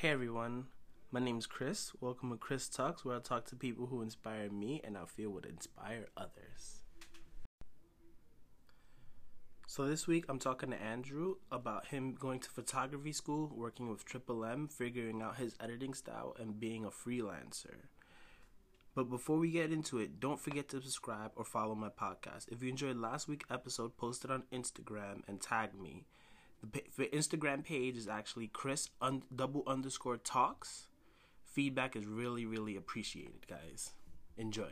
Hey everyone, my name is Chris. Welcome to Chris Talks, where I talk to people who inspire me and I feel would inspire others. So this week I'm talking to Andrew about him going to photography school, working with Triple M, figuring out his editing style, and being a freelancer. But before we get into it, don't forget to subscribe or follow my podcast. If you enjoyed last week's episode, post it on Instagram and tag me. The, the Instagram page is actually Chris un, double underscore talks. Feedback is really, really appreciated, guys. Enjoy.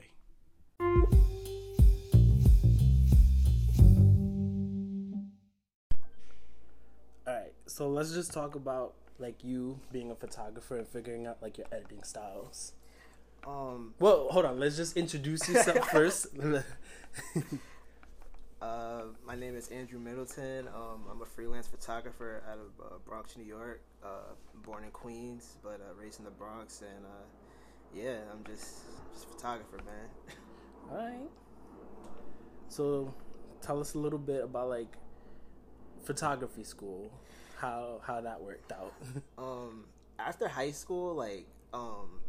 All right, so let's just talk about like you being a photographer and figuring out like your editing styles. Um, Well, hold on. Let's just introduce yourself first. uh, my name is Andrew Middleton. Um, I'm a freelance photographer out of uh, Bronx, New York. Uh, born in Queens, but uh, raised in the Bronx, and uh, yeah, I'm just just a photographer, man. All right. So, tell us a little bit about like photography school, how how that worked out. um, after high school, like um,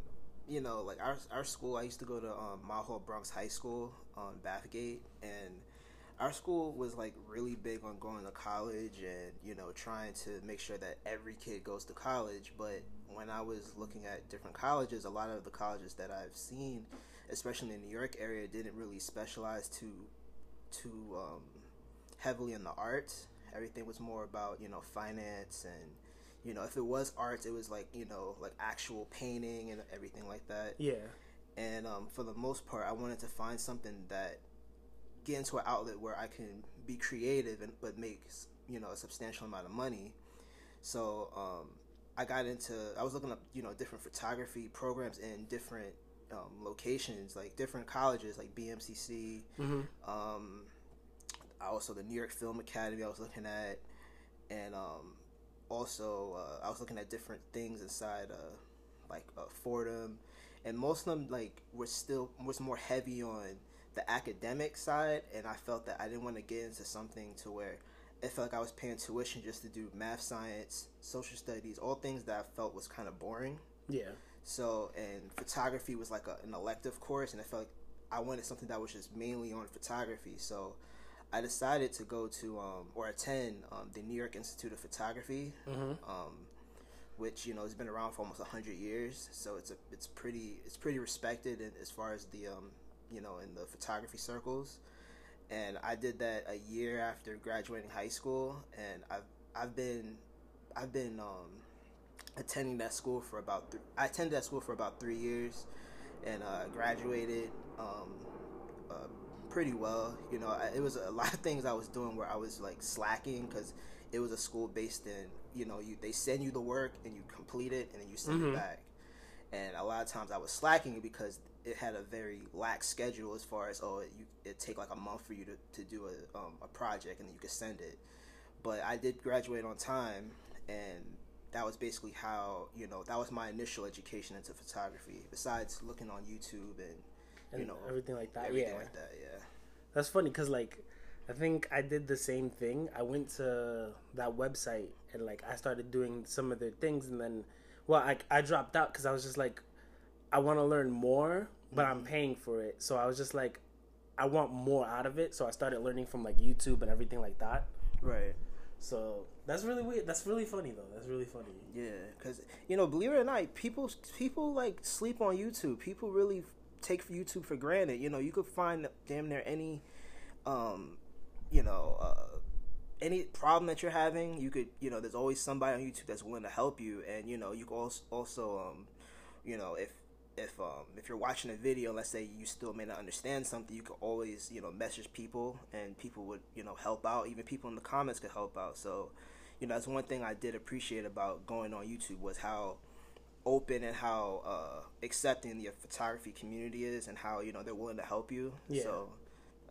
you know, like our our school, I used to go to um, Mount Bronx High School on Bathgate, and our school was like really big on going to college and you know trying to make sure that every kid goes to college. But when I was looking at different colleges, a lot of the colleges that I've seen, especially in the New York area, didn't really specialize too too um, heavily in the arts. Everything was more about you know finance and you know if it was arts it was like you know like actual painting and everything like that yeah. and um, for the most part i wanted to find something that get into an outlet where i can be creative and but make you know a substantial amount of money. So um, i got into i was looking up you know different photography programs in different um, locations like different colleges like bmcc hmm um, also the New York Film Academy I was looking at, and um, also uh, I was looking at different things inside uh, like uh, Fordham, and most of them like were still was more heavy on the academic side, and I felt that I didn't want to get into something to where it felt like I was paying tuition just to do math, science, social studies, all things that I felt was kind of boring. Yeah. So, and photography was like a, an elective course, and I felt like I wanted something that was just mainly on photography. So, I decided to go to um, or attend um, the New York Institute of Photography, hmm um, which you know has been around for almost hundred years. So it's a it's pretty it's pretty respected in, as far as the um, you know in the photography circles. And I did that a year after graduating high school, and I've I've been I've been um, attending that school for about th- I attended that school for about three years, and uh, graduated um, uh, pretty well. You know, I, it was a lot of things I was doing where I was like slacking because it was a school based in you know you they send you the work and you complete it and then you send Mhm. it back. And a lot of times I was slacking because it had a very lax schedule as far as oh it, you, it take like a month for you to, to do a, um, a project and then you could send it. But I did graduate on time and that was basically how you know that was my initial education into photography. Besides looking on YouTube and And you know everything like that. everything yeah. like that. Yeah. That's funny because like I think I did the same thing. I went to that website and like I started doing some of their things, and then well, I I dropped out because I was just like, I want to learn more, but I'm paying for it. So I was just like, I want more out of it. So I started learning from like YouTube and everything like that. Right. So that's really weird. That's really funny though. That's really funny. Yeah, because you know, believe it or not, people people like sleep on YouTube. People really take YouTube for granted. You know, you could find damn near any, um, you know, uh, any problem that you're having. You could, you know, there's always somebody on YouTube that's willing to help you, and you know, you could also, also um, you know, if if um, if you're watching a video, let's say you still may not understand something, you could always you know message people, and people would you know help out. Even people in the comments could help out. So, you know, that's one thing I did appreciate about going on YouTube was how open and how uh, accepting the photography community is, and how you know they're willing to help you. Yeah. So,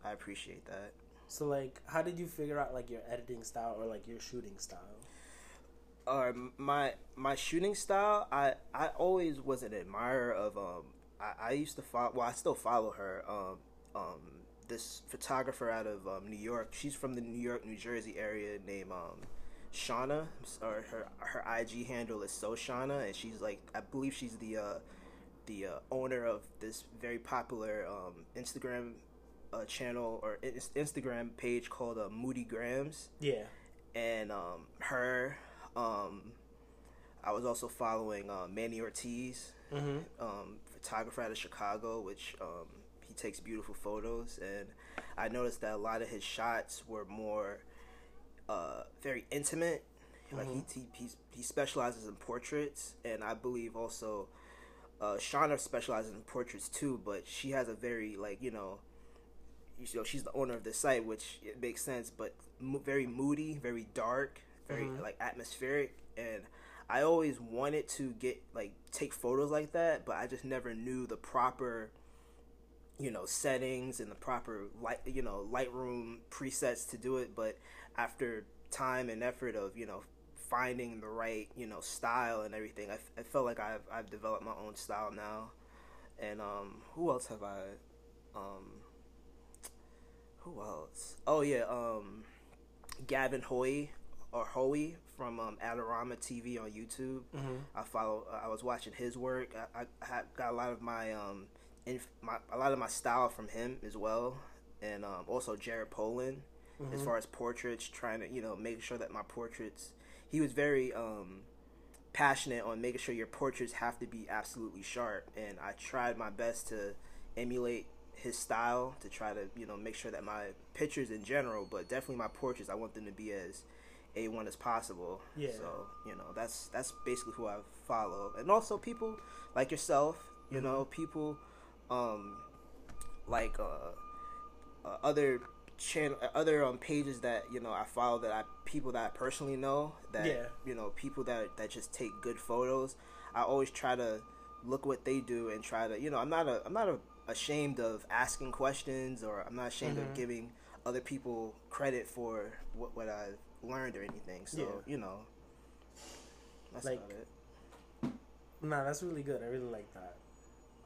I appreciate that. So like, how did you figure out like your editing style or like your shooting style? Uh, my my shooting style, I I always was an admirer of. Um, I, I used to follow. Well, I still follow her. Um, um, this photographer out of um, New York. She's from the New York, New Jersey area named um, Shauna, or her her IG handle is so Shauna, and she's like I believe she's the uh, the uh, owner of this very popular um, Instagram uh, channel or Instagram page called uh, Moody Grams. Yeah, and um, her. Um, I was also following uh, Manny Ortiz, mm-hmm. um, photographer out of Chicago, which um, he takes beautiful photos, and I noticed that a lot of his shots were more uh, very intimate. Like mm-hmm. he, he he specializes in portraits, and I believe also uh, Shauna specializes in portraits too. But she has a very like you know, you know she's the owner of the site, which it makes sense. But mo- very moody, very dark, very mm-hmm. like atmospheric, and I always wanted to get like take photos like that, but I just never knew the proper you know settings and the proper light you know lightroom presets to do it but after time and effort of you know finding the right you know style and everything i, I felt like I've, I've developed my own style now. And um who else have i um who else? Oh yeah um gavin hoey or hoey from um, Adorama TV on YouTube. Mm-hmm. I follow. I was watching his work. I, I, got a lot of my um, inf- my a lot of my style from him as well, and um, also Jared Polin, mm-hmm. as far as portraits, trying to you know make sure that my portraits. He was very um, passionate on making sure your portraits have to be absolutely sharp, and I tried my best to emulate his style to try to you know make sure that my pictures in general, but definitely my portraits, I want them to be as a one as possible. Yeah. So you know that's that's basically who I follow, and also people like yourself. You mm-hmm. know, people um, like uh, uh, other channel, uh, other um, pages that you know I follow that I people that I personally know that yeah. you know people that that just take good photos. I always try to look what they do and try to you know I'm not a I'm not a, ashamed of asking questions or I'm not ashamed mm-hmm. of giving other people credit for what what I've learned or anything. So yeah. you know, that's like, about it. Nah, that's really good. I really like that.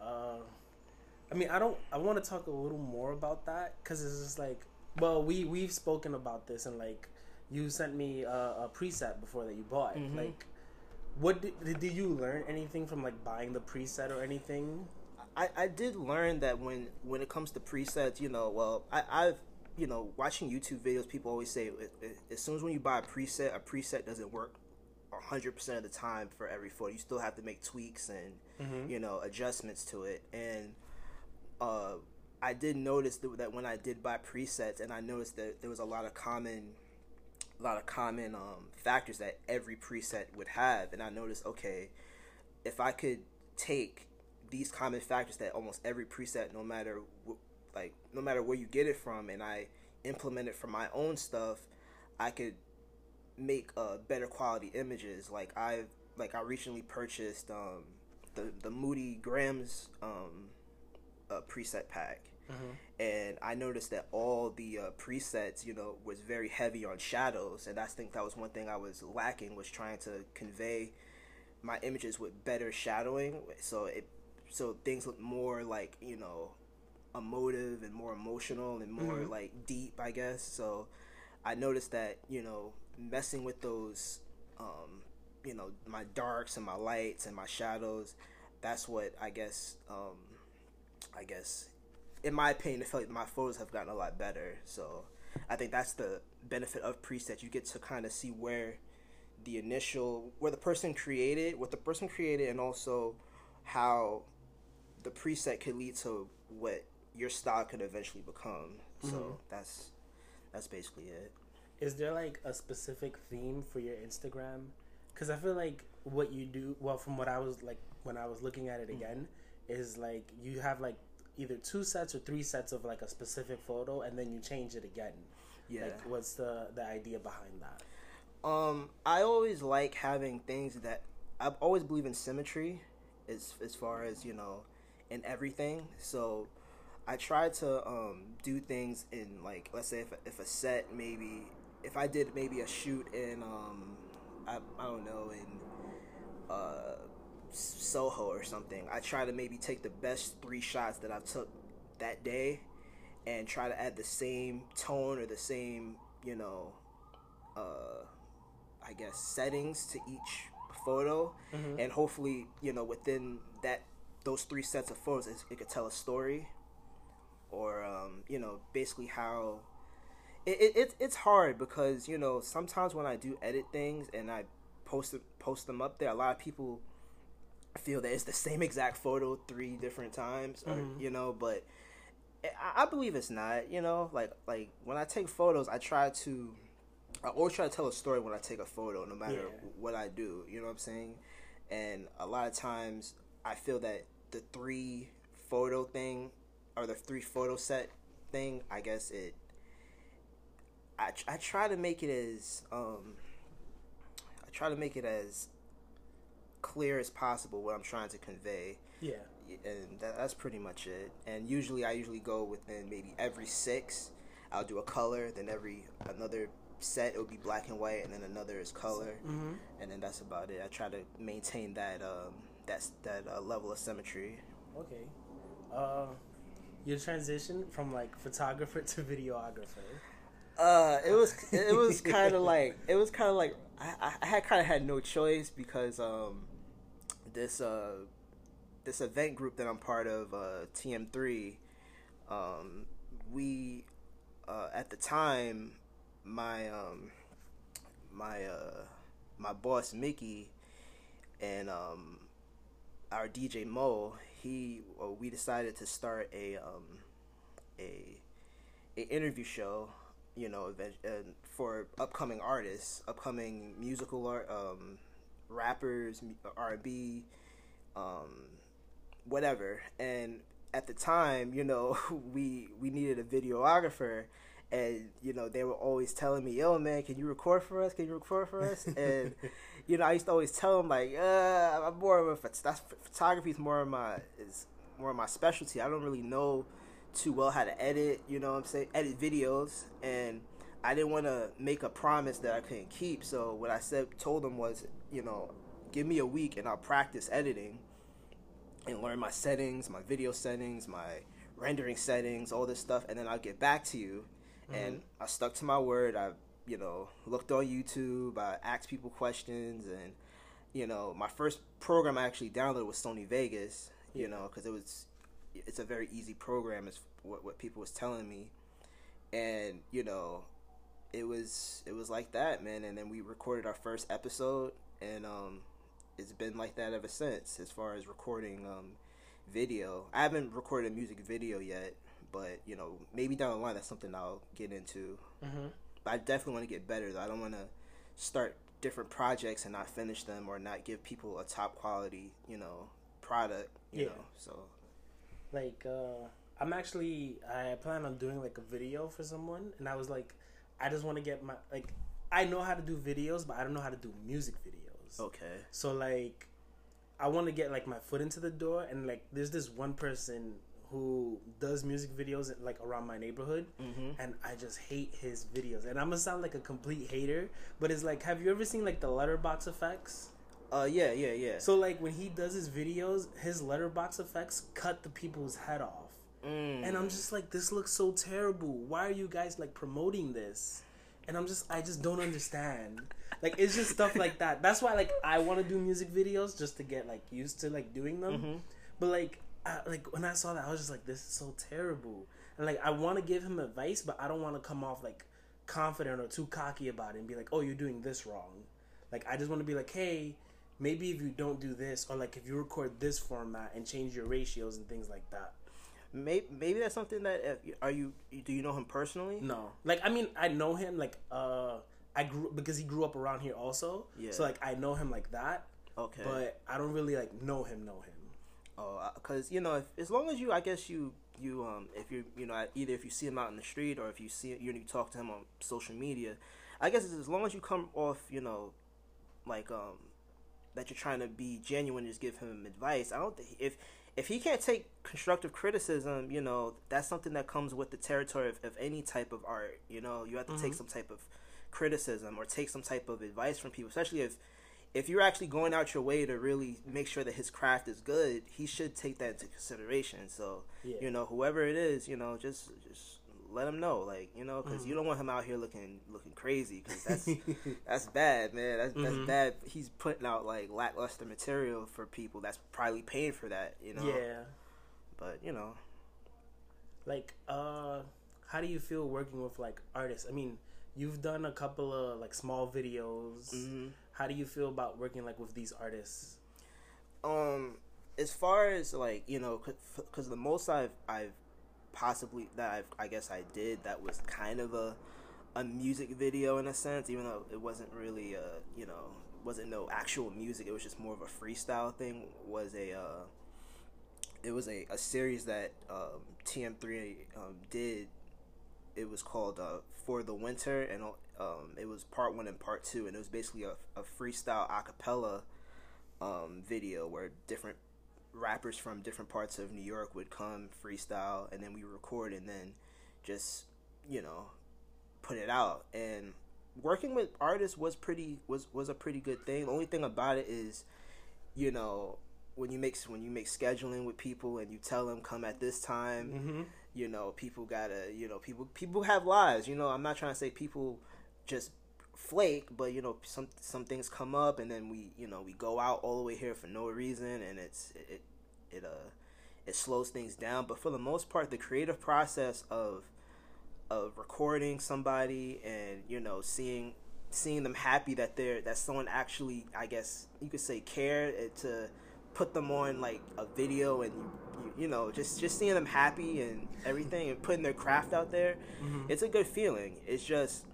Uh, I mean, I don't. I want to talk a little more about that because it's just like, well, we we've spoken about this and like, you sent me a, a preset before that you bought. Mm-hmm. Like, what did, did you learn anything from like buying the preset or anything? I, I did learn that when when it comes to presets, you know, well, I, I've you know watching YouTube videos, people always say as soon as when you buy a preset, a preset doesn't work hundred percent of the time for every photo. You still have to make tweaks and mm-hmm. you know adjustments to it. And uh, I did notice that when I did buy presets, and I noticed that there was a lot of common, a lot of common um, factors that every preset would have, and I noticed okay, if I could take these common factors that almost every preset, no matter like no matter where you get it from, and I implement it for my own stuff, I could make uh, better quality images. Like I like I recently purchased um, the the Moody Grams um, uh, preset pack. Mm-hmm. And I noticed that all the uh, presets, you know, was very heavy on shadows, and I think that was one thing I was lacking was trying to convey my images with better shadowing, so it so things look more like you know emotive and more emotional and more mm-hmm. like deep, I guess. So I noticed that you know messing with those, um, you know, my darks and my lights and my shadows, that's what I guess um, I guess, in my opinion, I feel like my photos have gotten a lot better. So I think that's the benefit of presets. You get to kind of see where the initial, where the person created, what the person created, and also how the preset could lead to what your style could eventually become. So mm-hmm. that's that's basically it. Is there like a specific theme for your Instagram? Because I feel like what you do, well, from what I was like when I was looking at it mm-hmm. again, mm-hmm is like you have like either two sets or three sets of like a specific photo and then you change it again. Yeah. Like what's the the idea behind that? Um, I always like having things that I've always believe in symmetry as as far as, you know, in everything. So I try to um do things in like let's say if if a set maybe if I did maybe a shoot in um I, I don't know in uh Soho or something, I try to maybe take the best three shots that I took that day and try to add the same tone or the same, you know, uh, I guess settings to each photo, Mhm. and hopefully you know within that those three sets of photos, it, it could tell a story, or um, you know basically how. It, it, it it's hard because you know sometimes when I do edit things and I post post them up there, a lot of people feel that it's the same exact photo three different times, or Mhm. you know, but I, I believe it's not. You know, like like when I take photos, I try to. I always try to tell a story when I take a photo, no matter Yeah. what I do. You know what I'm saying? And a lot of times, I feel that the three photo thing, or the three photo set thing, I guess it. I, I try to make it as um, I try to make it as clear as possible what I'm trying to convey Yeah. and that, that's pretty much it. And usually, I usually go within maybe every six, I'll do a color. Then every another set, it'll be black and white, and then another is color, Mm-hmm. and then that's about it. I try to maintain that um that that uh, level of symmetry. Okay. Uh, your transition from like photographer to videographer. Uh, it was it was kind of like it was kind of like I, I had kind of had no choice because um this uh this event group that I'm part of uh TM3 um we uh at the time my um my uh my boss Mickey and um our DJ Mo he uh, we decided to start a um a a interview show you know, event, uh, for upcoming artists, upcoming musical art, um, rappers, R and B, um, whatever. And at the time, you know, we we needed a videographer, and you know they were always telling me, "Yo, man, can you record for us? Can you record for us?" And you know, I used to always tell them like, uh, "I'm more of a that's photography is more of my is more of my specialty. I don't really know." too well how to edit, you know what I'm saying? Edit videos and I didn't want to make a promise that I couldn't keep. So what I said told them was, you know, give me a week and I'll practice editing and learn my settings, my video settings, my rendering settings, all this stuff and then I'll get back to you. And I stuck to my word. I, you know, looked on YouTube, I asked people questions and you know, my first program I actually downloaded was Sony Vegas, you know, cuz it was it's a very easy program is what what people was telling me. And you know it was it was like that man and then we recorded our first episode and um it's been like that ever since as far as recording um video. I haven't recorded a music video yet but you know maybe down the line that's something i'll get into. Mm-hmm. I definitely want to get better though i don't want to start different projects and not finish them or not give people a top quality you know product you Yeah. know so Like, uh, I'm actually I plan on doing like a video for someone, and I was like, I just want to get my like I know how to do videos, but I don't know how to do music videos. okay So like, I want to get like my foot into the door, and like, there's this one person who does music videos like around my neighborhood, mm-hmm. and I just hate his videos. And I'm gonna sound like a complete hater, but it's like, have you ever seen like the letterbox effects? Uh, yeah, yeah, yeah. So like when he does his videos, his letterbox effects cut the people's head off. Mm. And I'm just like, this looks so terrible. Why are you guys like promoting this? And I'm just, I just don't understand. Like it's just stuff like that. That's why like I want to do music videos just to get like used to like doing them. Mhm. But like, I, like when I saw that, I was just like, this is so terrible. And like I want to give him advice, but I don't want to come off like confident or too cocky about it and be like, oh, you're doing this wrong. Like I just want to be like, hey, maybe if you don't do this or like if you record this format and change your ratios and things like that. maybe maybe that's something that uh, are you do you know him personally? No, like I mean, I know him like uh, I grew because he grew up around here also. Yeah. So like I know him like that, Okay. but I don't really like know him. Know him. Oh, because you know, if, as long as you, I guess you, you, um, if you, you know, either if you see him out in the street or if you see you, you talk to him on social media, I guess it's as long as you come off, you know, like um, that you're trying to be genuine, just give him advice. I don't think if if he can't take constructive criticism, you know, that's something that comes with the territory of, of any type of art. You know, you have to take Mhm. some type of criticism or take some type of advice from people, especially if if you're actually going out your way to really make sure that his craft is good, he should take that into consideration. So, Yeah. you know, whoever it is, you know, just just let him know, like you know, because mm-hmm. you don't want him out here looking looking crazy, because that's that's bad, man. That's that's mm-hmm. bad. He's putting out like lackluster material for people that's probably paying for that, you know. Yeah. But you know, like, uh, how do you feel working with like artists? I mean, you've done a couple of like small videos. Mm-hmm. How do you feel about working like with these artists? Um, as far as like you know, because the most I've I've possibly that I've, I guess I did that was kind of a a music video in a sense, even though it wasn't really uh you know wasn't no actual music. It was just more of a freestyle thing. Was a uh, it was a, a series that um, TM3 um, did. It was called uh, For the Winter, and um, it was part one and part two, and it was basically a, a freestyle acapella um, video where different rappers from different parts of New York would come freestyle, and then we record, and then just you know put it out. And working with artists was pretty was was a pretty good thing. The only thing about it is, you know, when you make when you make scheduling with people and you tell them come at this time, mm-hmm. You know, people gotta you know people people have lives. You know, I'm not trying to say people just flake, but you know some some things come up, and then we you know we go out all the way here for no reason, and it's it it uh it slows things down. But for the most part, the creative process of of recording somebody and you know seeing seeing them happy that they're that someone actually I guess you could say care eh, to put them on like a video and you, you, know just just seeing them happy and everything and putting their craft out there mm-hmm. it's a good feeling it's just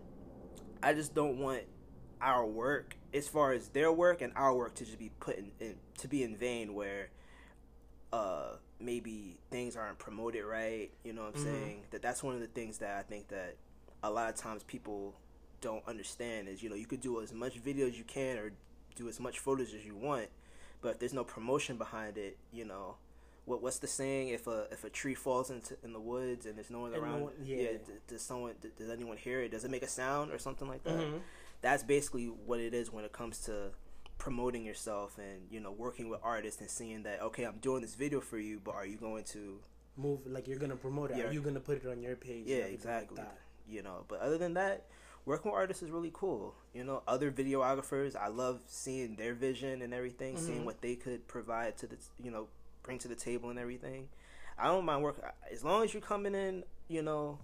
I just don't want our work as far as their work and our work to just be put in, in to be in vain where uh maybe things aren't promoted right you know what i'm mm-hmm. saying that that's one of the things that i think that a lot of times people don't understand is you know you could do as much video as you can or do as much photos as you want but if there's no promotion behind it you know what what's the saying? If a if a tree falls into in the woods and there's no one and around, no one, yeah, yeah does, does, someone does anyone hear it? Does it make a sound or something like that? Mm-hmm. That's basically what it is when it comes to promoting yourself and you know working with artists and seeing that okay, I'm doing this video for you, but are you going to move like you're gonna promote it? Yeah. Are you gonna put it on your page? Yeah, exactly. Like you know, but other than that, working with artists is really cool. You know, other videographers, I love seeing their vision and everything, mm-hmm. seeing what they could provide to the you know bring to the table and everything. I don't mind working as long as you're coming in, you know,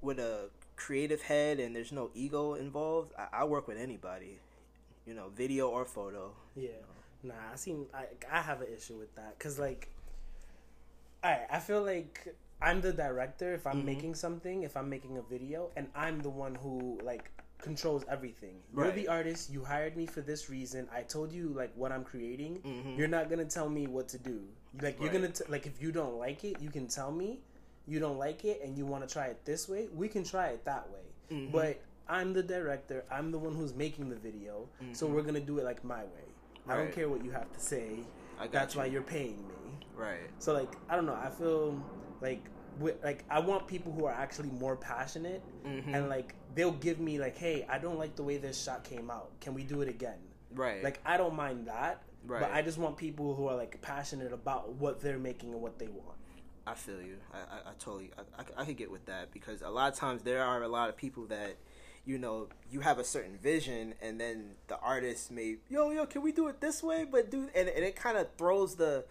with a creative head and there's no ego involved. I, I work with anybody, you know, video or photo. Yeah, nah, I seem I I have an issue with that because like, I I feel like I'm the director if I'm mm-hmm. making something, if I'm making a video, and I'm the one who like controls everything. You're the artist. You hired me for this reason. I told you like what I'm creating. Mm-hmm. You're not gonna tell me what to do. Like you're gonna t- like if you don't like it, you can tell me you don't like it and you want to try it this way. We can try it that way. Mm-hmm. But I'm the director. I'm the one who's making the video. Mm-hmm. So we're gonna do it like my way. Right. I don't care what you have to say. That's you. why you're paying me. Right. So like I don't know. I feel like like I want people who are actually more passionate mm-hmm. and like they'll give me like, hey, I don't like the way this shot came out. Can we do it again? Right. Like I don't mind that. Right. But I just want people who are like passionate about what they're making and what they want. I feel you. I, I, I totally I, I, I could get with that because a lot of times there are a lot of people that you know you have a certain vision and then the artist may yo yo can we do it this way but do and, and it kind of throws the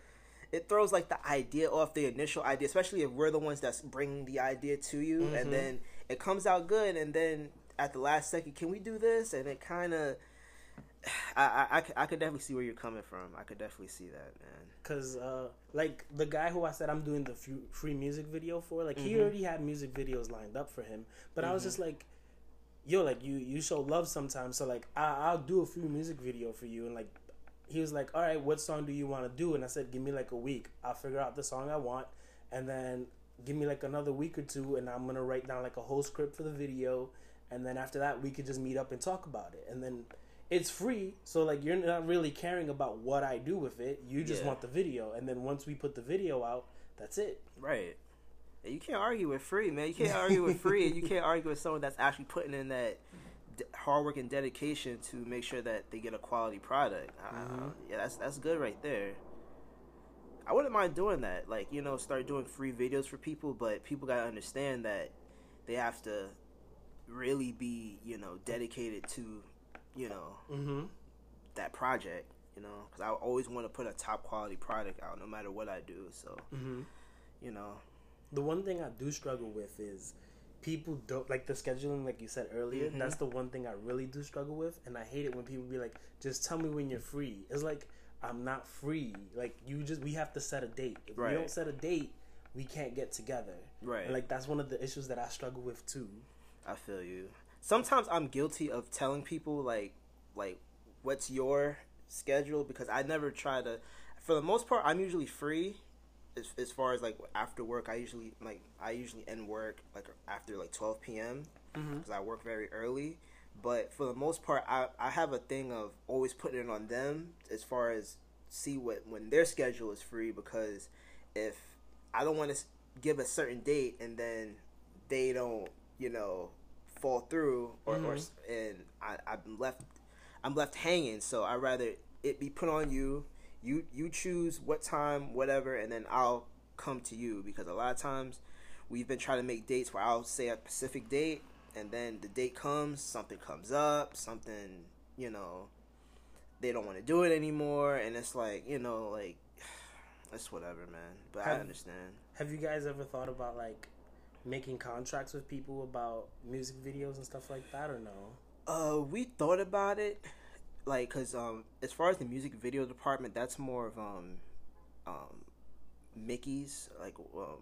it throws like the idea off the initial idea, especially if we're the ones that's bringing the idea to you, mm-hmm. and then it comes out good, and then at the last second, can we do this? And it kind of, I, I, I, could definitely see where you're coming from. I could definitely see that, man. Cause uh, like the guy who I said I'm doing the free music video for, like mm-hmm. he already had music videos lined up for him, but mm-hmm. I was just mm-hmm. like, yo, like you you show love sometimes, so like I, I'll do a free music video for you, and like he was like, "All right, what song do you want to do?" And I said, "Give me like a week. I'll figure out the song I want, and then give me like another week or two, and I'm gonna write down like a whole script for the video, and then after that, we could just meet up and talk about it, and then." It's free, so like you're not really caring about what I do with it. You just yeah. want the video, and then once we put the video out, that's it. Right. You can't argue with free, man. You can't argue with free, and you can't argue with someone that's actually putting in that hard work and dedication to make sure that they get a quality product. Uh, mm-hmm. Uh, yeah, that's that's good right there. I wouldn't mind doing that. Like you know, start doing free videos for people, but people gotta understand that they have to really be you know dedicated to you know Mm-hmm. that project. You know, because I always want to put a top quality product out, no matter what I do. So Mm-hmm. you know, The one thing I do struggle with is people don't like the scheduling, like you said earlier. Mhm. That's the one thing I really do struggle with, and I hate it when people be like, "Just tell me when you're free." It's like I'm not free. Like you just we have to set a date. If we don't set a date, we can't get together. right? And like that's one of the issues that I struggle with too. I feel you. Sometimes I'm guilty of telling people like like what's your schedule because I never try to for the most part I'm usually free as, as far as like after work I usually like I usually end work like after like 12 p.m. Mm-hmm. because I work very early but for the most part I, I have a thing of always putting it on them as far as see what when their schedule is free because if I don't want to give a certain date and then they don't you know fall through or, or Mhm. and I, I'm left I'm left hanging. So I rather it be put on you. You you choose what time whatever and then I'll come to you. Because a lot of times we've been trying to make dates where I'll say a specific date and then the date comes something comes up something you know they don't want to do it anymore and it's like you know like it's whatever man. But I understand. Have you guys ever thought about like making contracts with people about music videos and stuff like that, or no? Uh, we thought about it, like, cause um, as far as the music video department, that's more of um, um, Mickey's. Like, um,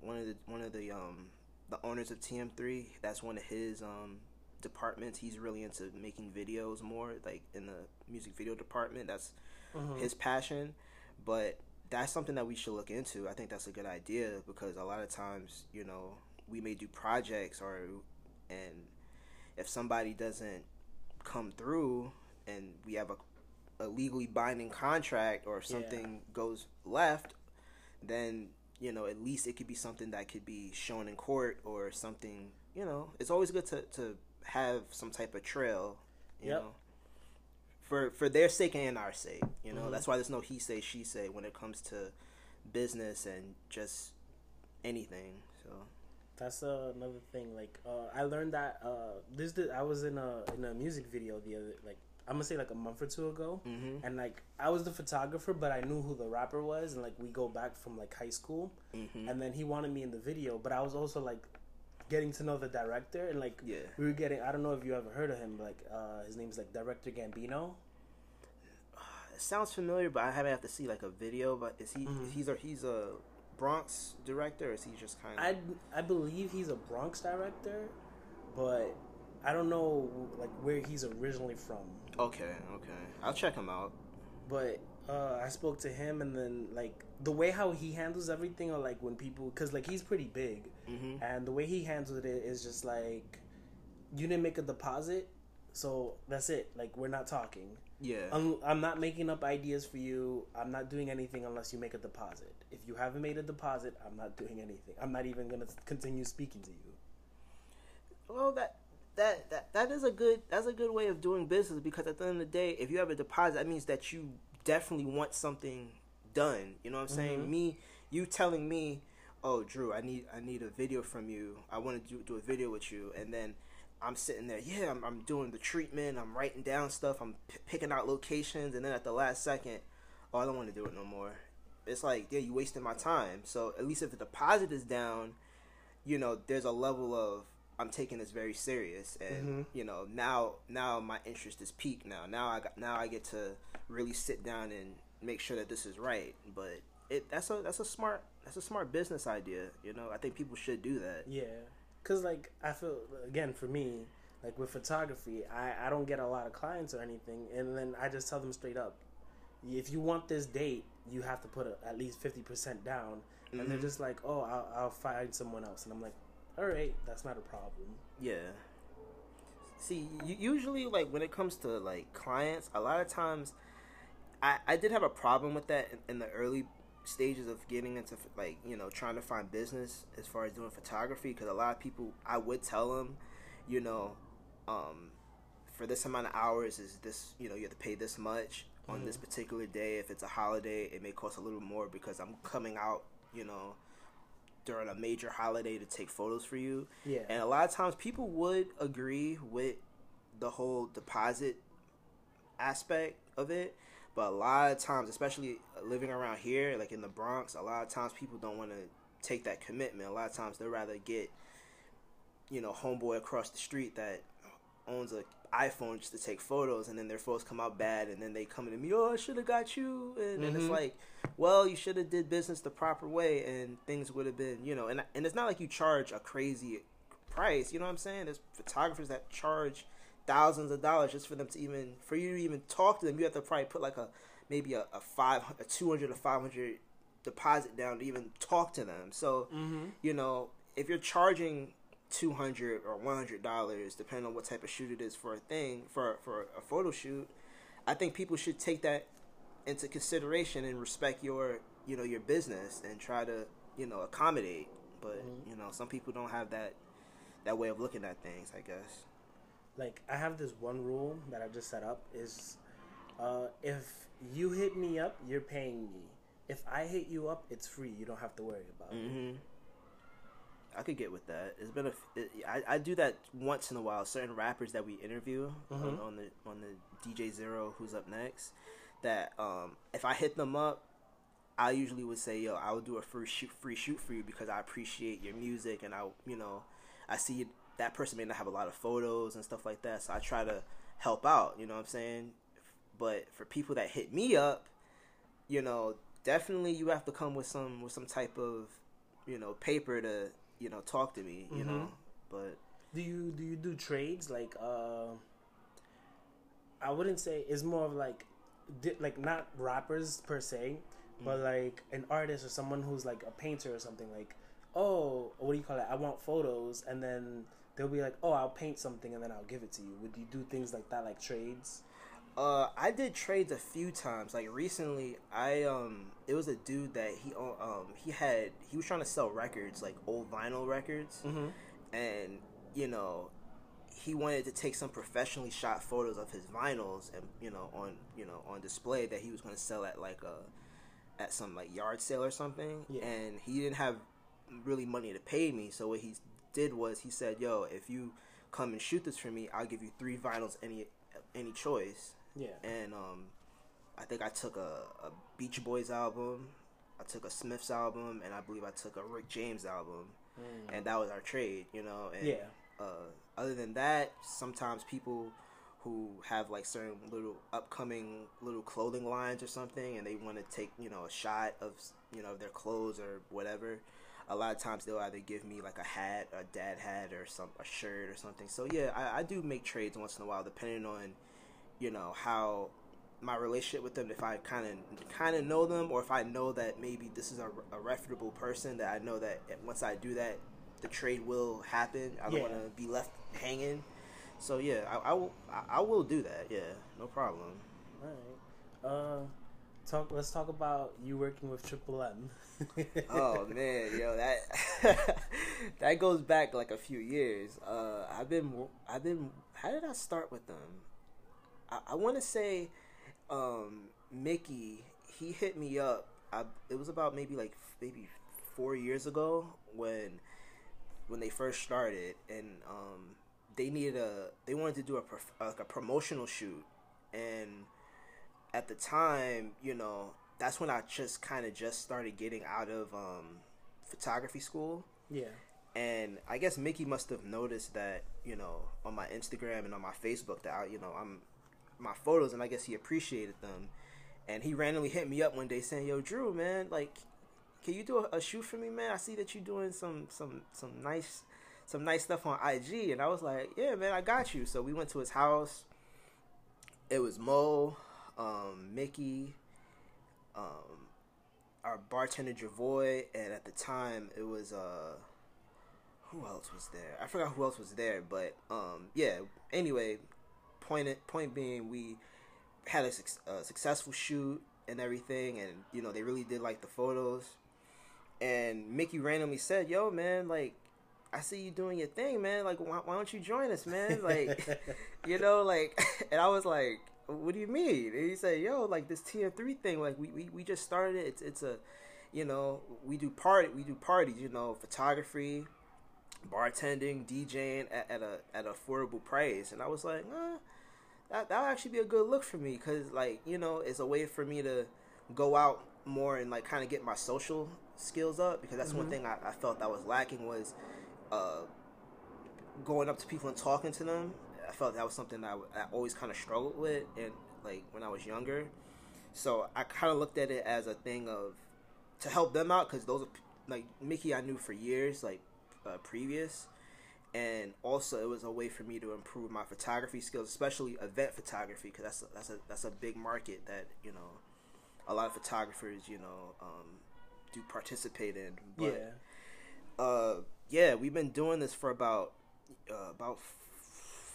one of the one of the um, the owners of TM3. That's one of his um departments. He's really into making videos more, like in the music video department. That's Mhm. his passion, but that's something that we should look into. I think that's a good idea because a lot of times, you know, we may do projects or and if somebody doesn't come through and we have a, a legally binding contract or if Yeah. something goes left, then you know at least it could be something that could be shown in court or something. You know, it's always good to to have some type of trail. You Yep. know for for their sake and our sake. You know, Mhm. that's why there's no he say she say when it comes to business and just anything. So That's uh, another thing. Like uh, I learned that uh, this did, I was in a in a music video the other like I'm gonna say like a month or two ago, hmm and like I was the photographer, but I knew who the rapper was, and like we go back from like high school, hmm and then he wanted me in the video, but I was also like getting to know the director, and like yeah. we were getting I don't know if you ever heard of him, like uh, his name's like Director Gambino. It sounds familiar, but I haven't have to see like a video. But is he Mhm. he's a he's a Bronx director, or is he just kind of? I I believe he's a Bronx director, but I don't know like where he's originally from. Okay, okay, I'll check him out. but uh, I spoke to him, and then like the way how he handles everything, or like when people, because like he's pretty big, hmm and the way he handled it is just like you didn't make a deposit, so that's it. Like we're not talking. Yeah, I'm, I'm not making up ideas for you. I'm not doing anything unless you make a deposit. If you haven't made a deposit, I'm not doing anything. I'm not even gonna continue speaking to you. well that. That, that that is a good that's a good way of doing business because at the end of the day if you have a deposit that means that you definitely want something done. You know what i'm saying? Mhm. me you telling me oh drew i need i need a video from you. I want to do, do a video with you. And then i'm sitting there yeah i'm, I'm doing the treatment. I'm writing down stuff. I'm p- picking out locations. And then at the last second oh i don't want to do it no more. It's like yeah you wasting my time. So at least if the deposit is down you know there's a level of i'm taking this very serious. And Mhm. you know now now my interest is peaked now. Now i got now i get to really sit down and make sure that this is right but it that's a that's a smart that's a smart business idea you know i think people should do that Yeah, cause like I feel again for me, like with photography, I I don't get a lot of clients or anything, and then I just tell them straight up, if you want this date, you have to put a, at least fifty percent down, and they're Mhm. just like, oh, I'll, I'll find someone else, and I'm like, all right, that's not a problem. Yeah. See, usually, like when it comes to like clients, a lot of times, I I did have a problem with that in, in the early stages of getting into like you know trying to find business as far as doing photography because a lot of people I would tell them, you know, um, for this amount of hours is this you know you have to pay this much on this particular day. If it's a holiday, it may cost a little more because I'm coming out, you know, during a major holiday to take photos for you. Yeah. And a lot of times people would agree with the whole deposit aspect of it. But a lot of times, especially living around here, like in the Bronx, a lot of times people don't want to take that commitment. A lot of times they'd rather get, you know, homeboy across the street that owns a iPhone just to take photos, and then their photos come out bad, and then they come to me, oh, I should have got you, and then it's Mhm. like, well, you should have did business the proper way, and things would have been, you know, and and it's not like you charge a crazy price, you know what I'm saying? There's photographers that charge thousands of dollars just for them to even for you to even talk to them. You have to probably put like a maybe a, a five a two hundred or five hundred deposit down to even talk to them. So Mm-hmm. you know if you're charging two hundred or one hundred dollars, depending on what type of shoot it is for a thing for for a photo shoot, I think people should take that into consideration and respect your you know your business and try to you know accommodate. But Mhm. you know some people don't have that that way of looking at things. I guess. Like I have this one rule that I just set up is uh, if you hit me up, you're paying me. If I hit you up, it's free. You don't have to worry about it. hmm I could get with that. It's been a. f- It, I, I do that once in a while. Certain rappers that we interview on, Mhm. on the on the DJ Zero, who's up next. That um, if I hit them up, I usually would say, "Yo, I will do a free shoot, free shoot for you because I appreciate your music and I, you know, I see that person may not have a lot of photos and stuff like that, so I try to help out. You know what I'm saying? But for people that hit me up, you know, definitely you have to come with some with some type of, you know, paper to you know talk to me. You know, but Do you do you do trades like? uh I wouldn't say it's more of like, di- like not rappers per se, but like an artist or someone who's like a painter or something. Like, oh, what do you call it? I want photos, and then they'll be like, oh, I'll paint something and then I'll give it to you. Would you do things like that, like trades? Uh, I did trades a few times. Like recently, I um, it was a dude that he um he had he was trying to sell records like old vinyl records, Mm-hmm. and you know, he wanted to take some professionally shot photos of his vinyls and you know on you know on display that he was going to sell at like a at some like yard sale or something. Yeah. And he didn't have really money to pay me, so what he did was he said, "Yo, if you come and shoot this for me, I'll give you three vinyls any any choice." Yeah. and um, I think I took a, a Beach Boys album, I took a Smiths album, and I believe I took a Rick James album, Mm. and that was our trade, you know. And, yeah. Uh, other than that, sometimes people who have like certain little upcoming little clothing lines or something, and they want to take you know a shot of you know their clothes or whatever. A lot of times they'll either give me like a hat, a dad hat, or some a shirt or something. So yeah, I, I do make trades once in a while, depending on you know how my relationship with them if i kind of kind of know them or if i know that maybe this is a, a reputable person that i know that once i do that the trade will happen i don't Yeah. want to be left hanging so yeah I, I will I, will do that yeah no problem All right. Uh, talk. Let's talk about you working with Triple M. oh man yo that that goes back like a few years uh i've been i've been how did i start with them i, I want to say um mickey he hit me up I, it was about maybe like maybe four years ago when when they first started and um they needed a they wanted to do a like a promotional shoot and at the time you know that's when i just kind of just started getting out of um photography school yeah. and I guess Mickey must have noticed that you know on my Instagram and on my Facebook that I, you know I'm my photos, and I guess he appreciated them. And he randomly hit me up one day saying, "Yo, Drew, man, like, can you do a, a shoot for me, man? I see that you're doing some some some nice some nice stuff on IG." And I was like, "Yeah, man, I got you." So we went to his house. It was Mo, um, Mickey, um, our bartender Javoy, and at the time it was uh who else was there? I forgot who else was there, but um yeah. Anyway, point it, point being, we had a, suc- a successful shoot and everything, and you know they really did like the photos. And Mickey randomly said, "Yo, man, like." I see you doing your thing, man. Like, why, why don't you join us, man? Like, you know, like, and I was like, what do you mean? And he said, yo, like this tier three thing, like we, we, we just started it. It's, it's a, you know, we do party, we do parties, you know, photography, bartending, DJing at, at a at affordable price, and I was like, eh, that that'll actually be a good look for me because like you know it's a way for me to go out more and like kind of get my social skills up because that's mm-hmm. one thing I, I, felt that was lacking was uh, going up to people and talking to them. I felt that was something that I, I always kind of struggled with and like when I was younger. So I kind of looked at it as a thing of to help them out because those are like Mickey I knew for years like uh, previous and also it was a way for me to improve my photography skills, especially event photography, because that's a, that's a that's a big market that you know a lot of photographers you know um, do participate in. But, yeah, uh, yeah, we've been doing this for about uh, about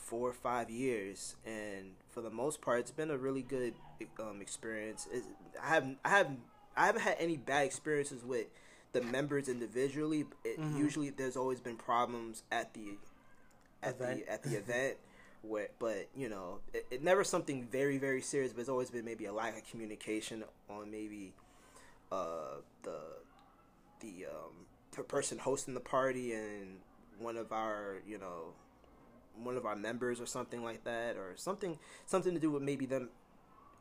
four or five years, and for the most part, it's been a really good um, experience. It's, I haven't, I haven't, I haven't had any bad experiences with the members individually. It, mm-hmm. Usually, there's always been problems at the at event. the at the event. Where, but you know, it, it, never something very very serious. But it's always been maybe a lack of communication on maybe uh, the the um, person hosting the party and one of our you know one of our members or something like that or something something to do with maybe them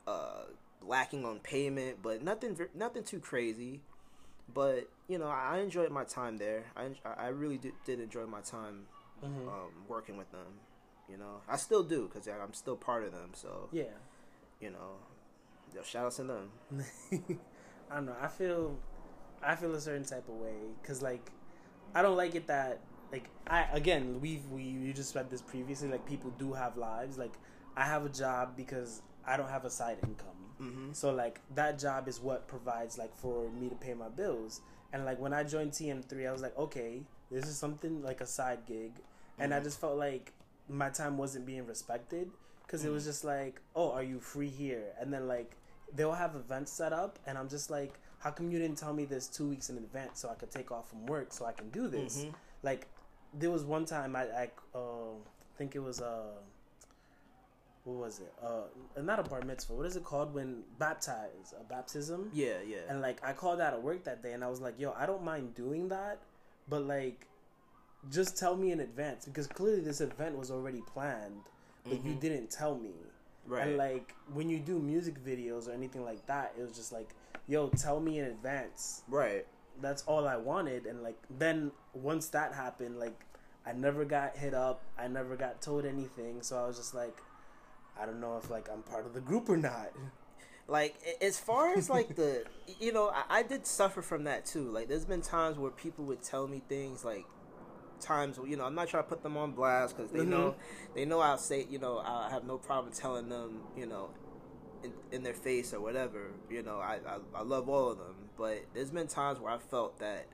uh, lacking on payment, but nothing nothing too crazy. But you know, I enjoyed my time there. I I really did, did enjoy my time mm-hmm. um, working with them. You know, I still do because I'm still part of them. So yeah, you know, shout out to them. I don't know. I feel I feel a certain type of way because like I don't like it that like I again we've we you just read this previously like people do have lives like I have a job because I don't have a side income Mm-hmm. So like that job is what provides like for me to pay my bills. And like when I joined TM3, I was like, okay, this is something like a side gig, and mm-hmm. I just felt like my time wasn't being respected because mm-hmm. it was mm-hmm. just like, oh, are you free here? And then like they'll have events set up, and I'm just like, how come you didn't tell me this two weeks in advance so I could take off from work so I can do this? Mm-hmm. Like there was one time I I uh, think it was uh what was it? Uh, not a bar mitzvah. What is it called when baptized? A baptism. Yeah, yeah. And like I called out at work that day, and I was like, "Yo, I don't mind doing that, but like, just tell me in advance because clearly this event was already planned, but mm-hmm. you didn't tell me." Right. And like when you do music videos or anything like that, it was just like, "Yo, tell me in advance." Right. That's all I wanted, and like then once that happened, like I never got hit up. I never got told anything. So I was just like, I don't know if like I'm part of the group or not. Like as far as like the, you know, I, I did suffer from that too. Like there's been times where people would tell me things like times where, you know I'm not trying to put them on blast because they mm-hmm. know they know I'll say you know I have no problem telling them you know in, in their face or whatever you know I, I, I love all of them but there's been times where I felt that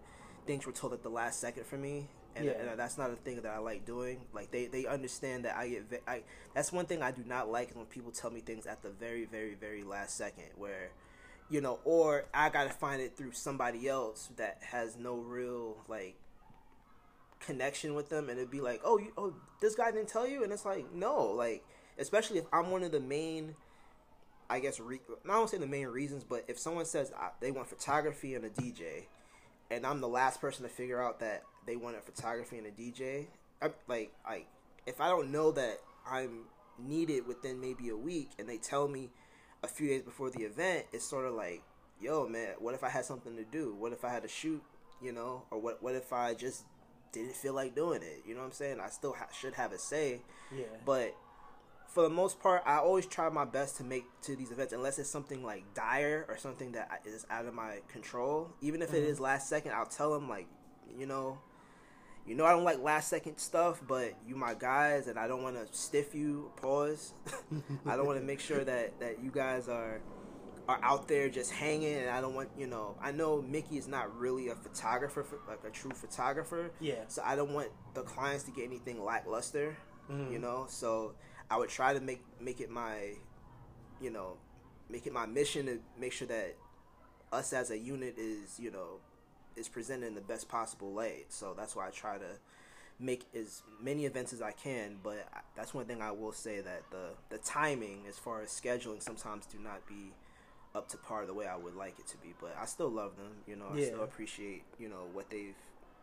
things were told at the last second for me and, yeah. and that's not a thing that I like doing. Like they, they understand that I get ve- I that's one thing I do not like when people tell me things at the very very very last second where you know or I got to find it through somebody else that has no real like connection with them and it'd be like, "Oh, you, oh this guy didn't tell you?" And it's like, "No, like especially if I'm one of the main I guess re- I don't say the main reasons, but if someone says uh, they want photography and a DJ and I'm the last person to figure out that they wanted photography and a DJ. I, like, like if I don't know that I'm needed within maybe a week, and they tell me a few days before the event, it's sort of like, yo, man, what if I had something to do? What if I had to shoot? You know, or what? What if I just didn't feel like doing it? You know what I'm saying? I still ha- should have a say. Yeah. But for the most part, I always try my best to make to these events, unless it's something like dire or something that is out of my control. Even if mm-hmm. it is last second, I'll tell them like, you know, you know I don't like last second stuff, but you my guys, and I don't want to stiff you. Pause. I don't want to make sure that that you guys are are out there just hanging, and I don't want you know. I know Mickey is not really a photographer, like a true photographer. Yeah. So I don't want the clients to get anything lackluster. Mm-hmm. You know, so I would try to make make it my, you know, make it my mission to make sure that us as a unit is you know is presented in the best possible light. So that's why I try to make as many events as I can. But that's one thing I will say that the the timing as far as scheduling sometimes do not be up to par the way I would like it to be. But I still love them. You know, I Yeah. still appreciate you know what they've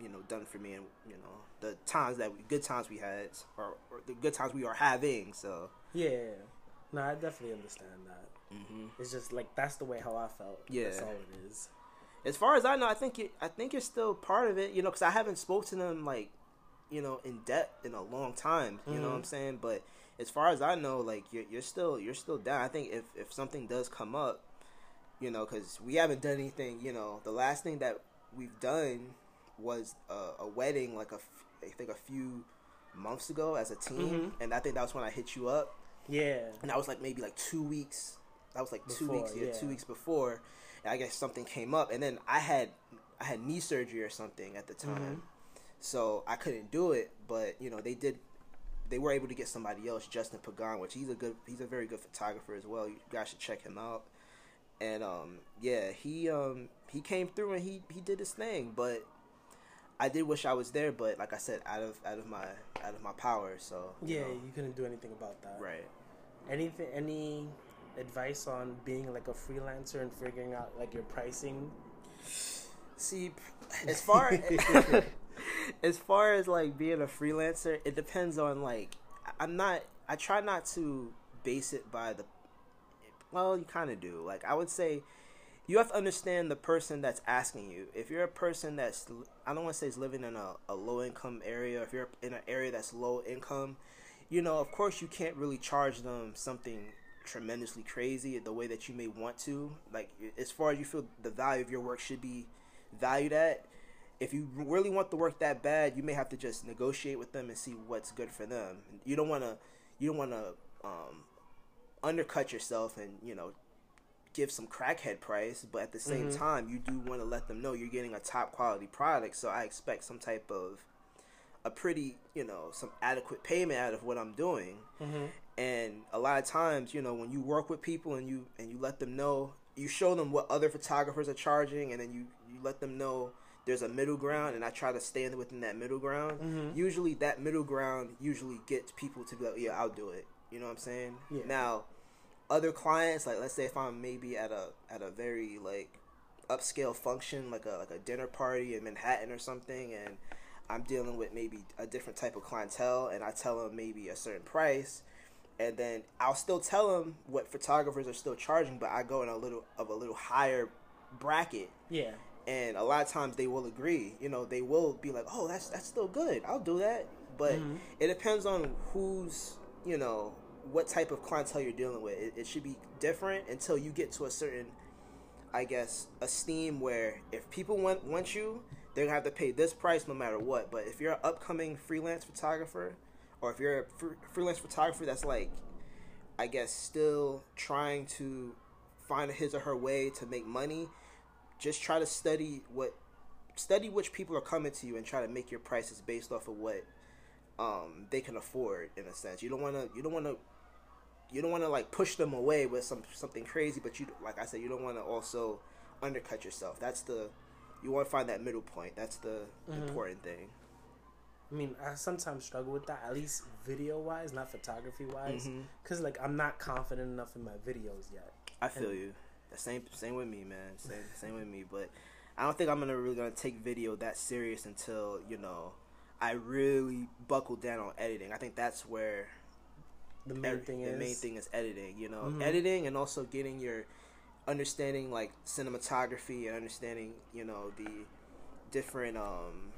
you know done for me and you know the times that we, good times we had or, or the good times we are having. So. Yeah. No, I definitely understand that. hmm It's just like that's the way how I felt. Yeah. That's all it is. As far as I know, I think it, I think you're still part of it. You know, because I haven't spoke to them like, you know, in depth in a long time. You know what I'm Mhm. saying? But as far as I know, like you're you're still you're still down. I think if if something does come up, you know, because we haven't done anything. You know, the last thing that we've done was a, a wedding, like a f- I think a few months ago as a team, Mhm. and I think that was when I hit you up Yeah. and that was like maybe like two weeks. That was like two weeks, yeah, yeah. two weeks before. And I guess something came up, and then I had I had knee surgery or something at the time, Mhm. so I couldn't do it. But you know, they did. They were able to get somebody else, Justin Pagan, which he's a good, he's a very good photographer as well. You guys should check him out. And um, yeah, he um he came through and he he did his thing, but. I did wish I was there, but like I said, out of out of my out of my power. So you Yeah, know, you couldn't do anything about that. right. Anything? Any advice on being like a freelancer and figuring out like your pricing? See, as far as far as like being a freelancer, it depends on like I'm not. I try not to base it by the. Well, you kind of do. Like I would say, you have to understand the person that's asking you. If you're a person that's, I don't want to say is living in a, a low income area. If you're in an area that's low income, you know, of course you can't really charge them something tremendously crazy the way that you may want to. Like as far as you feel the value of your work should be valued at. If you really want the work that bad, you may have to just negotiate with them and see what's good for them. You don't want to, you don't want to um, undercut yourself and you know give some crackhead price, but at the same Mhm. time, you do want to let them know you're getting a top quality product. So I expect some type of a pretty, you know, some adequate payment out of what I'm doing. Mm-hmm. And a lot of times, you know, when you work with people and you and you let them know, you show them what other photographers are charging, and then you you let them know there's a middle ground, and I try to stand within that middle ground. Mhm. Usually, that middle ground usually gets people to be like, yeah, I'll do it. You know what I'm saying? Yeah. Now, other clients, like let's say if I'm maybe at a at a very like upscale function, like a like a dinner party in Manhattan or something, and I'm dealing with maybe a different type of clientele, and I tell them maybe a certain price, and then I'll still tell them what photographers are still charging, but I go in a little of a little higher bracket, Yeah. and a lot of times they will agree. You know, they will be like, "Oh, that's that's still good. I'll do that." But Mhm. it depends on who's you know what type of clientele you're dealing with. It, it should be different until you get to a certain, I guess, esteem where if people want want you, they're gonna have to pay this price no matter what. But if you're an upcoming freelance photographer, or if you're a fr- freelance photographer that's like, I guess, still trying to find his or her way to make money, just try to study what study which people are coming to you and try to make your prices based off of what um, they can afford in a sense. You don't want to you don't want to you don't want to like push them away with some something crazy, but you like I said, you don't want to also undercut yourself. That's the you want to find that middle point. That's the Mhm. important thing. I mean, I sometimes struggle with that, at least video wise, not photography wise, because like I'm not confident enough in my videos yet. I feel you. The same same with me, man. Same same with me. But I don't think I'm gonna really gonna take video that serious until you know I really buckle down on editing. I think that's where The main every- thing the is main thing is editing. You know, Mhm. editing and also getting your understanding like cinematography and understanding you know the different um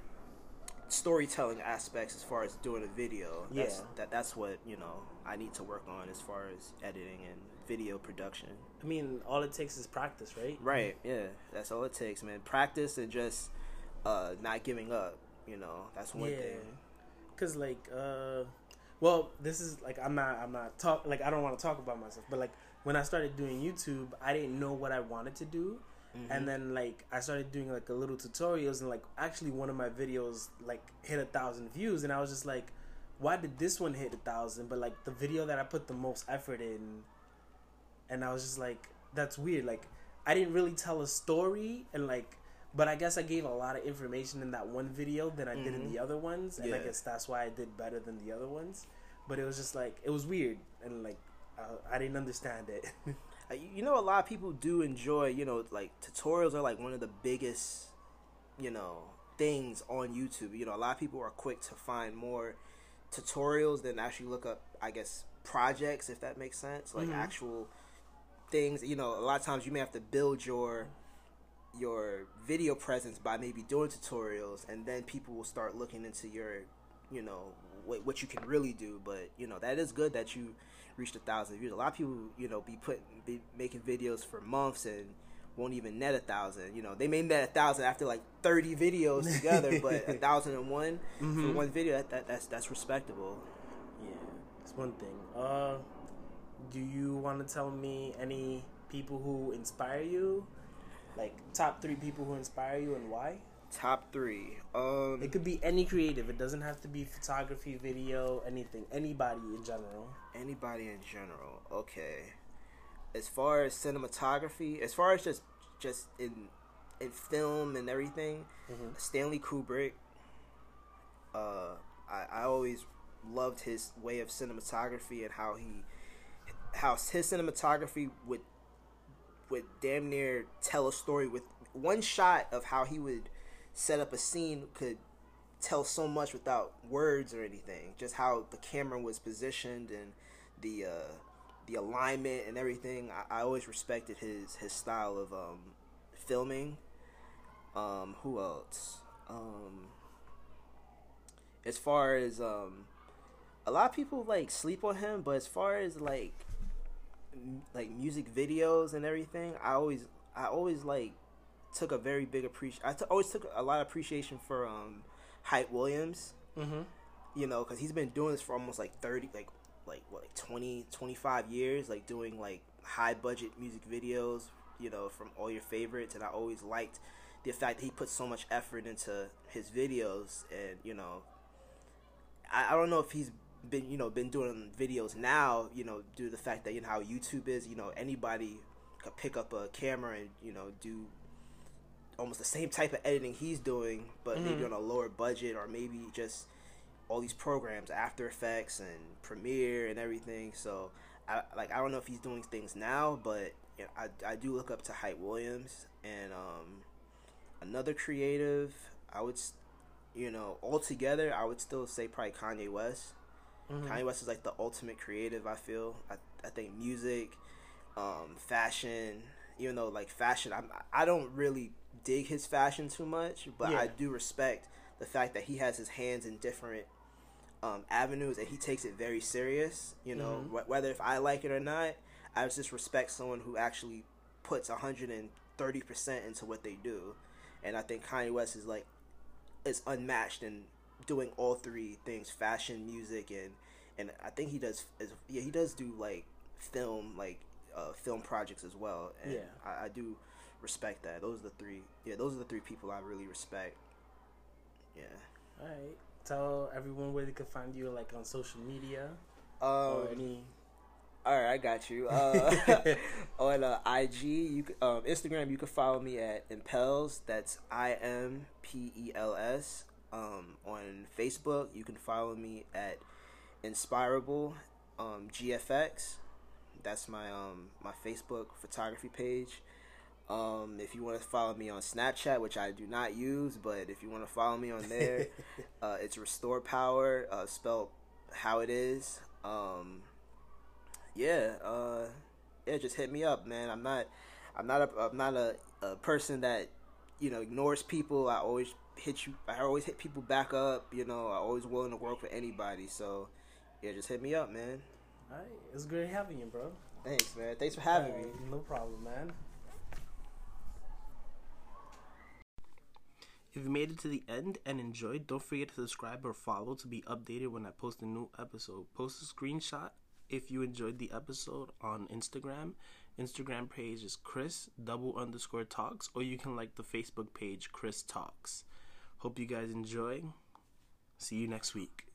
storytelling aspects as far as doing a video. That's, Yeah. that that's what you know I need to work on as far as editing and video production. I mean, all it takes is practice, right? Right. Yeah. That's all it takes, man. Practice and just uh, not giving up. You know, that's one yeah. thing. Cause like, uh, well, this is like I'm not I'm not talk like I don't want to talk about myself, but like when I started doing YouTube, I didn't know what I wanted to do, Mm-hmm. and then like I started doing like a little tutorials, and like actually one of my videos like hit a thousand views, and I was just like, why did this one hit a thousand? But like the video that I put the most effort in, and I was just like, that's weird. Like I didn't really tell a story, and like. But I guess I gave a lot of information in that one video than I did in Mhm. the other ones, and I guess that's why I did better than the other ones. But it was just like it was weird, and like uh, I didn't understand it. uh, you know, a lot of people do enjoy. You know, like tutorials are like one of the biggest, you know, things on YouTube. You know, a lot of people are quick to find more tutorials than actually look up. I guess projects, if that makes sense, like Mhm. actual things. You know, a lot of times you may have to build your your video presence by maybe doing tutorials, and then people will start looking into your, you know, what what you can really do. But you know, that is good that you reached a thousand views. A lot of people, you know, be putting be making videos for months and won't even net a thousand. You know, they may net a thousand after like thirty videos together, but a thousand and one for Mhm. one video that, that that's that's respectable. Yeah, it's one thing. Uh, do you want to tell me any people who inspire you? Like top three people who inspire you and why? Top three. Um, It could be any creative. It doesn't have to be photography, video, anything. Anybody in general. anybody in general. Okay. As far as cinematography, as far as just just in in film and everything, Mhm. Stanley Kubrick. Uh, I I always loved his way of cinematography and how he how his cinematography would would damn near tell a story with one shot of how he would set up a scene could tell so much without words or anything. Just how the camera was positioned and the uh, the alignment and everything. I, I always respected his his style of um, filming. Um, who else? Um, as far as um, a lot of people like sleep on him, but as far as like like music videos and everything, I always I always like took a very big appreciation. I t- always took a lot of appreciation for um, Hype Williams Mm-hmm. you know because he's been doing this for almost like 30 like like what like 20 25 years like doing like high budget music videos you know from all your favorites and i always liked the fact that he put so much effort into his videos and you know i, I don't know if he's been you know been doing videos now you know due to the fact that you know how youtube is you know anybody could pick up a camera and you know do almost the same type of editing he's doing, but maybe Mhm. on a lower budget, or maybe just all these programs, After Effects and Premiere and everything. So, I like I don't know if he's doing things now, but you know, I I do look up to Hype Williams and um another creative. I would, you know, altogether, I would still say probably Kanye West. Mm-hmm. Kanye West is like the ultimate creative. I feel. I I think music, um, fashion. Even though like fashion, I'm I don't really dig his fashion too much, but I do respect the fact that he has his hands in different um, avenues and he takes it very serious. You know, Mhm. wh- whether if I like it or not, I just respect someone who actually puts hundred and thirty percent into what they do, and I think Kanye West is like is unmatched in doing all three things: fashion, music, and and I think he does. Yeah, he does do like film, like uh, film projects as well. And Yeah. I, I do respect that. Those are the three. Yeah, those are the three people I really respect. Yeah. All right. Tell everyone where they can find you, like on social media Um, or any. All right, I got you. Uh, on uh, IG, you um, Instagram, you can follow me at Impels. That's I M P E L S. Um, on Facebook, you can follow me at Inspirable um, GFX. That's my um my Facebook photography page. Um, if you want to follow me on Snapchat, which I do not use, but if you want to follow me on there, uh, it's Restore Power, uh, spelled how it is. Um, yeah, uh, yeah, just hit me up, man. I'm not, I'm not a, I'm not a, a person that, you know, ignores people. I always hit you. I always hit people back up. You know, I always willing to work with anybody. So, yeah, just hit me up, man. All right. It's great having you, bro. Thanks, man. Thanks for having me. Uh, no problem, man. If you made it to the end and enjoyed, don't forget to subscribe or follow to be updated when I post a new episode. Post a screenshot if you enjoyed the episode on Instagram. Instagram page is Chris double underscore talks, or you can like the Facebook page Chris Talks. Hope you guys enjoy. See you next week.